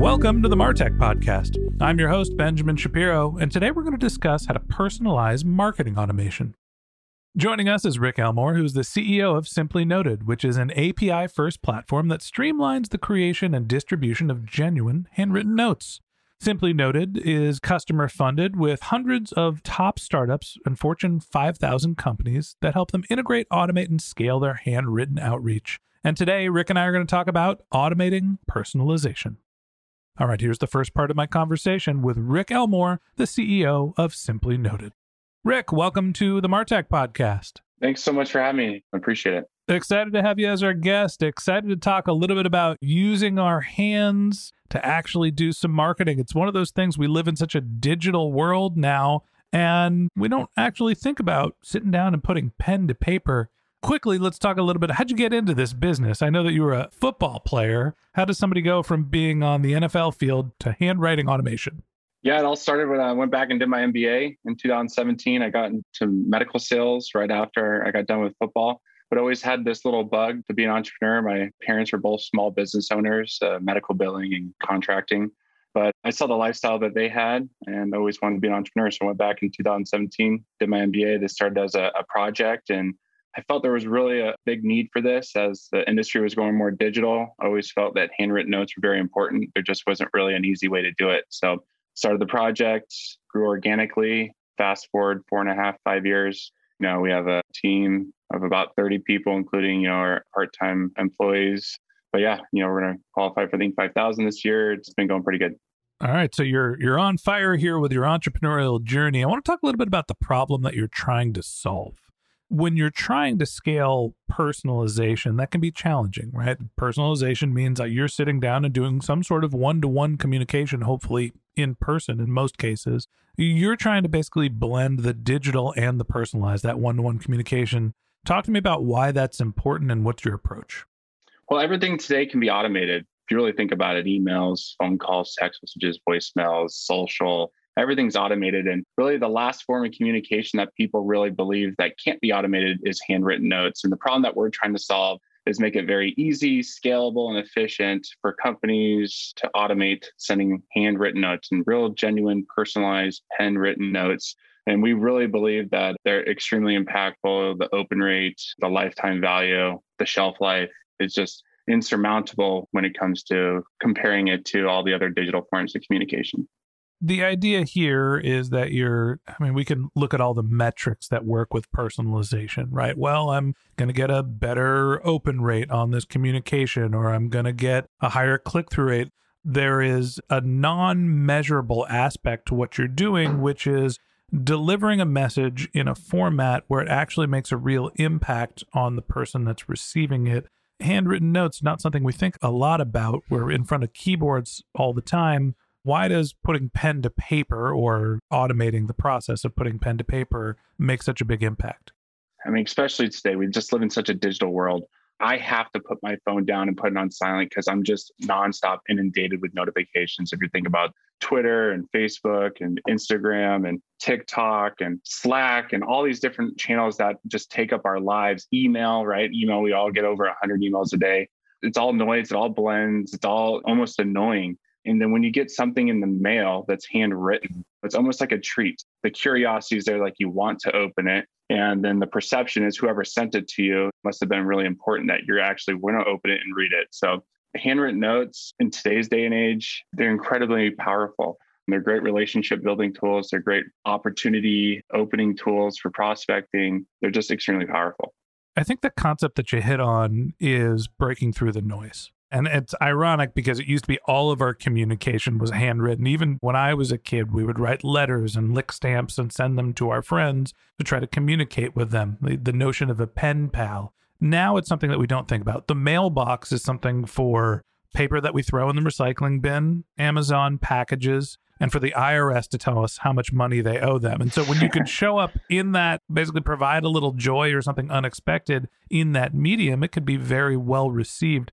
Welcome to the Martech Podcast. I'm your host, Benjamin Shapiro, and today we're going to discuss how to personalize marketing automation. Joining us is Rick Elmore, who's the CEO of Simply Noted, which is an API first platform that streamlines the creation and distribution of genuine handwritten notes. Simply Noted is customer funded with hundreds of top startups and Fortune 5000 companies that help them integrate, automate, and scale their handwritten outreach. And today, Rick and I are going to talk about automating personalization. All right, here's the first part of my conversation with Rick Elmore, the CEO of Simply Noted. Rick, welcome to the Martech podcast. Thanks so much for having me. I appreciate it. Excited to have you as our guest. Excited to talk a little bit about using our hands to actually do some marketing. It's one of those things we live in such a digital world now, and we don't actually think about sitting down and putting pen to paper quickly, let's talk a little bit. How'd you get into this business? I know that you were a football player. How does somebody go from being on the NFL field to handwriting automation? Yeah, it all started when I went back and did my MBA in 2017. I got into medical sales right after I got done with football, but always had this little bug to be an entrepreneur. My parents were both small business owners, uh, medical billing and contracting. But I saw the lifestyle that they had and always wanted to be an entrepreneur. So I went back in 2017, did my MBA. This started as a, a project and I felt there was really a big need for this as the industry was going more digital. I always felt that handwritten notes were very important. There just wasn't really an easy way to do it. So started the project, grew organically. Fast forward four and a half, five years. You know, we have a team of about 30 people, including, you know, our part-time employees. But yeah, you know, we're gonna qualify for the Inc. 5000 this year. It's been going pretty good. All right, so you're you're on fire here with your entrepreneurial journey. I want to talk a little bit about the problem that you're trying to solve when you're trying to scale personalization, that can be challenging, right? Personalization means that you're sitting down and doing some sort of one to one communication, hopefully in person in most cases. You're trying to basically blend the digital and the personalized, that one to one communication. Talk to me about why that's important and what's your approach. Well, everything today can be automated. If you really think about it, emails, phone calls, text messages, voicemails, social, everything's automated. And really the last form of communication that people really believe that can't be automated is handwritten notes. And the problem that we're trying to solve is make it very easy scalable and efficient for companies to automate sending handwritten notes and real genuine personalized pen written notes. And we really believe that they're extremely impactful. The open rate the lifetime value the shelf life is just insurmountable when it comes to comparing it to all the other digital forms of communication the idea here is that you're i mean we can look at all the metrics that work with personalization right? Well i'm going to get a better open rate on this communication or i'm going to get a higher click-through rate. There is a non-measurable aspect to what you're doing which is delivering a message in a format where it actually makes a real impact on the person that's receiving it. Handwritten notes not something we think a lot about. We're in front of keyboards all the time why does putting pen to paper or automating the process of putting pen to paper make such a big impact? I mean, especially today, we just live in such a digital world. I have to put my phone down and put it on silent because I'm just nonstop inundated with notifications. If you think about Twitter and Facebook and Instagram and TikTok and Slack and all these different channels that just take up our lives, email, right? Email, we all get over 100 emails a day. It's all noise, it all blends, it's all almost annoying. And then when you get something in the mail that's handwritten, it's almost like a treat. The curiosity is there, like you want to open it. And then the perception is whoever sent it to you must have been really important that you're actually going to open it and read it. So, handwritten notes in today's day and age, they're incredibly powerful. They're great relationship building tools. They're great opportunity opening tools for prospecting. They're just extremely powerful. I think the concept that you hit on is breaking through the noise. And it's ironic because it used to be all of our communication was handwritten. Even when I was a kid, we would write letters and lick stamps and send them to our friends to try to communicate with them. The, the notion of a pen pal. Now it's something that we don't think about. The mailbox is something for paper that we throw in the recycling bin, Amazon packages, and for the IRS to tell us how much money they owe them. And so when you can show up in that, basically provide a little joy or something unexpected in that medium, it could be very well received.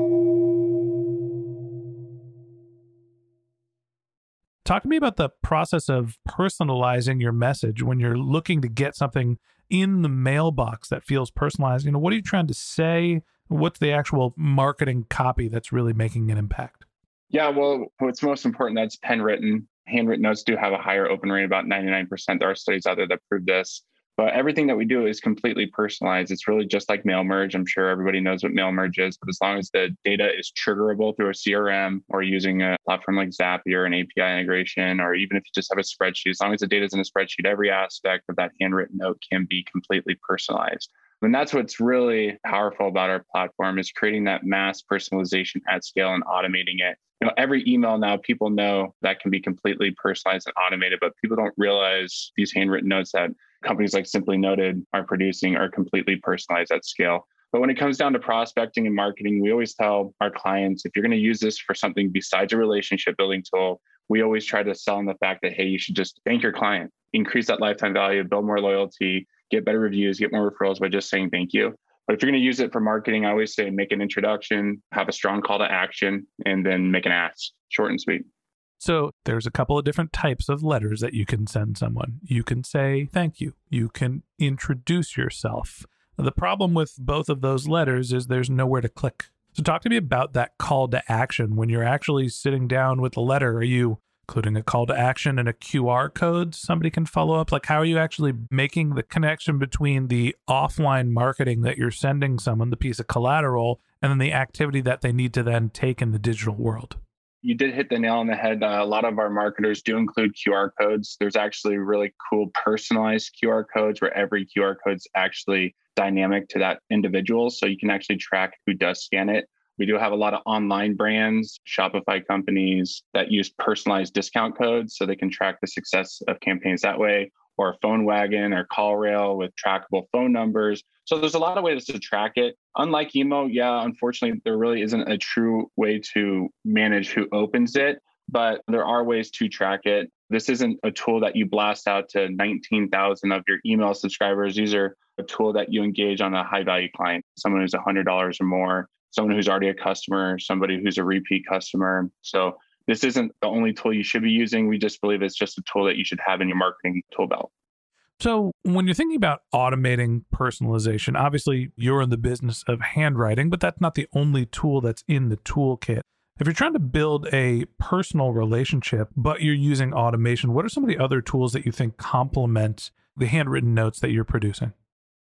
Talk to me about the process of personalizing your message when you're looking to get something in the mailbox that feels personalized. You know, what are you trying to say? What's the actual marketing copy that's really making an impact? Yeah, well, what's most important that's pen written. Handwritten notes do have a higher open rate, about 99%. There are studies out there that prove this. But everything that we do is completely personalized. It's really just like mail merge. I'm sure everybody knows what mail merge is, but as long as the data is triggerable through a CRM or using a platform like Zapier, an API integration, or even if you just have a spreadsheet, as long as the data is in a spreadsheet, every aspect of that handwritten note can be completely personalized. And that's what's really powerful about our platform is creating that mass personalization at scale and automating it. You know, every email now people know that can be completely personalized and automated, but people don't realize these handwritten notes that companies like Simply Noted are producing are completely personalized at scale. But when it comes down to prospecting and marketing, we always tell our clients if you're going to use this for something besides a relationship building tool, we always try to sell on the fact that, hey, you should just thank your client, increase that lifetime value, build more loyalty, get better reviews, get more referrals by just saying thank you. But if you're going to use it for marketing, I always say make an introduction, have a strong call to action, and then make an ask, short and sweet. So there's a couple of different types of letters that you can send someone. You can say thank you. You can introduce yourself. The problem with both of those letters is there's nowhere to click. So talk to me about that call to action when you're actually sitting down with the letter. Are you including a call to action and a QR code somebody can follow up? Like, how are you actually making the connection between the offline marketing that you're sending someone, the piece of collateral, and then the activity that they need to then take in the digital world? you did hit the nail on the head. Uh, a lot of our marketers do include QR codes. There's actually really cool personalized QR codes where every QR code is actually dynamic to that individual. So you can actually track who does scan it. We do have a lot of online brands, Shopify companies that use personalized discount codes so they can track the success of campaigns that way, or Phone Wagon or CallRail with trackable phone numbers. So there's a lot of ways to track it. Unlike email, yeah, unfortunately, there really isn't a true way to manage who opens it, but there are ways to track it. This isn't a tool that you blast out to 19,000 of your email subscribers. These are a tool that you engage on a high value client, someone who's $100 or more, someone who's already a customer, somebody who's a repeat customer. So this isn't the only tool you should be using. We just believe it's just a tool that you should have in your marketing tool belt. So, when you're thinking about automating personalization, obviously you're in the business of handwriting, but that's not the only tool that's in the toolkit. If you're trying to build a personal relationship, but you're using automation, what are some of the other tools that you think complement the handwritten notes that you're producing?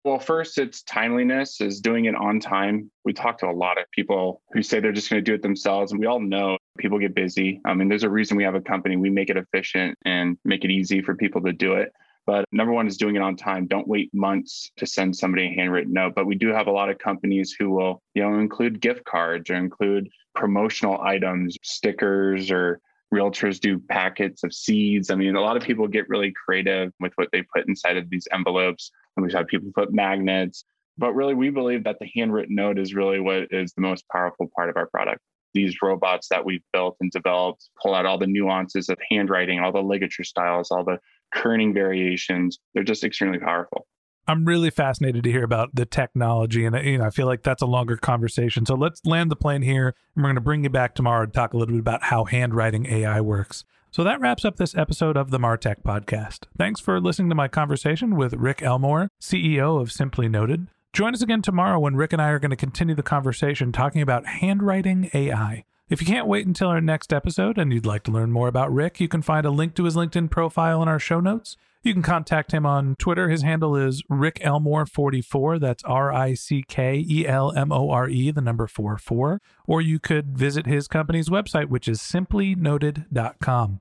Well, first, it's timeliness, is doing it on time. We talk to a lot of people who say they're just going to do it themselves. And we all know people get busy. Um, I mean, there's a reason we have a company. We make it efficient and make it easy for people to do it. But number one is doing it on time. Don't wait months to send somebody a handwritten note. But we do have a lot of companies who will, you know, include gift cards or include promotional items, stickers, or realtors do packets of seeds. I mean, a lot of people get really creative with what they put inside of these envelopes. And we've had people put magnets. But really, we believe that the handwritten note is really what is the most powerful part of our product. These robots that we've built and developed pull out all the nuances of handwriting, all the ligature styles, all the kerning variations. They're just extremely powerful. I'm really fascinated to hear about the technology, and uh, you know, I feel like that's a longer conversation. So let's land the plane here, and we're going to bring you back tomorrow to talk a little bit about how handwriting AI works. So that wraps up this episode of the Martech podcast. Thanks for listening to my conversation with Rick Elmore, CEO of Simply Noted. Join us again tomorrow when Rick and I are going to continue the conversation talking about handwriting AI. If you can't wait until our next episode and you'd like to learn more about Rick, you can find a link to his LinkedIn profile in our show notes. You can contact him on Twitter. His handle is Rick Elmore44. That's R I C K E L M O R E, the number 44. Or you could visit his company's website, which is simplynoted.com.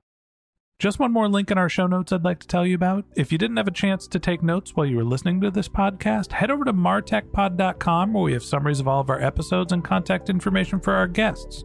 Just one more link in our show notes I'd like to tell you about. If you didn't have a chance to take notes while you were listening to this podcast, head over to martechpod.com where we have summaries of all of our episodes and contact information for our guests.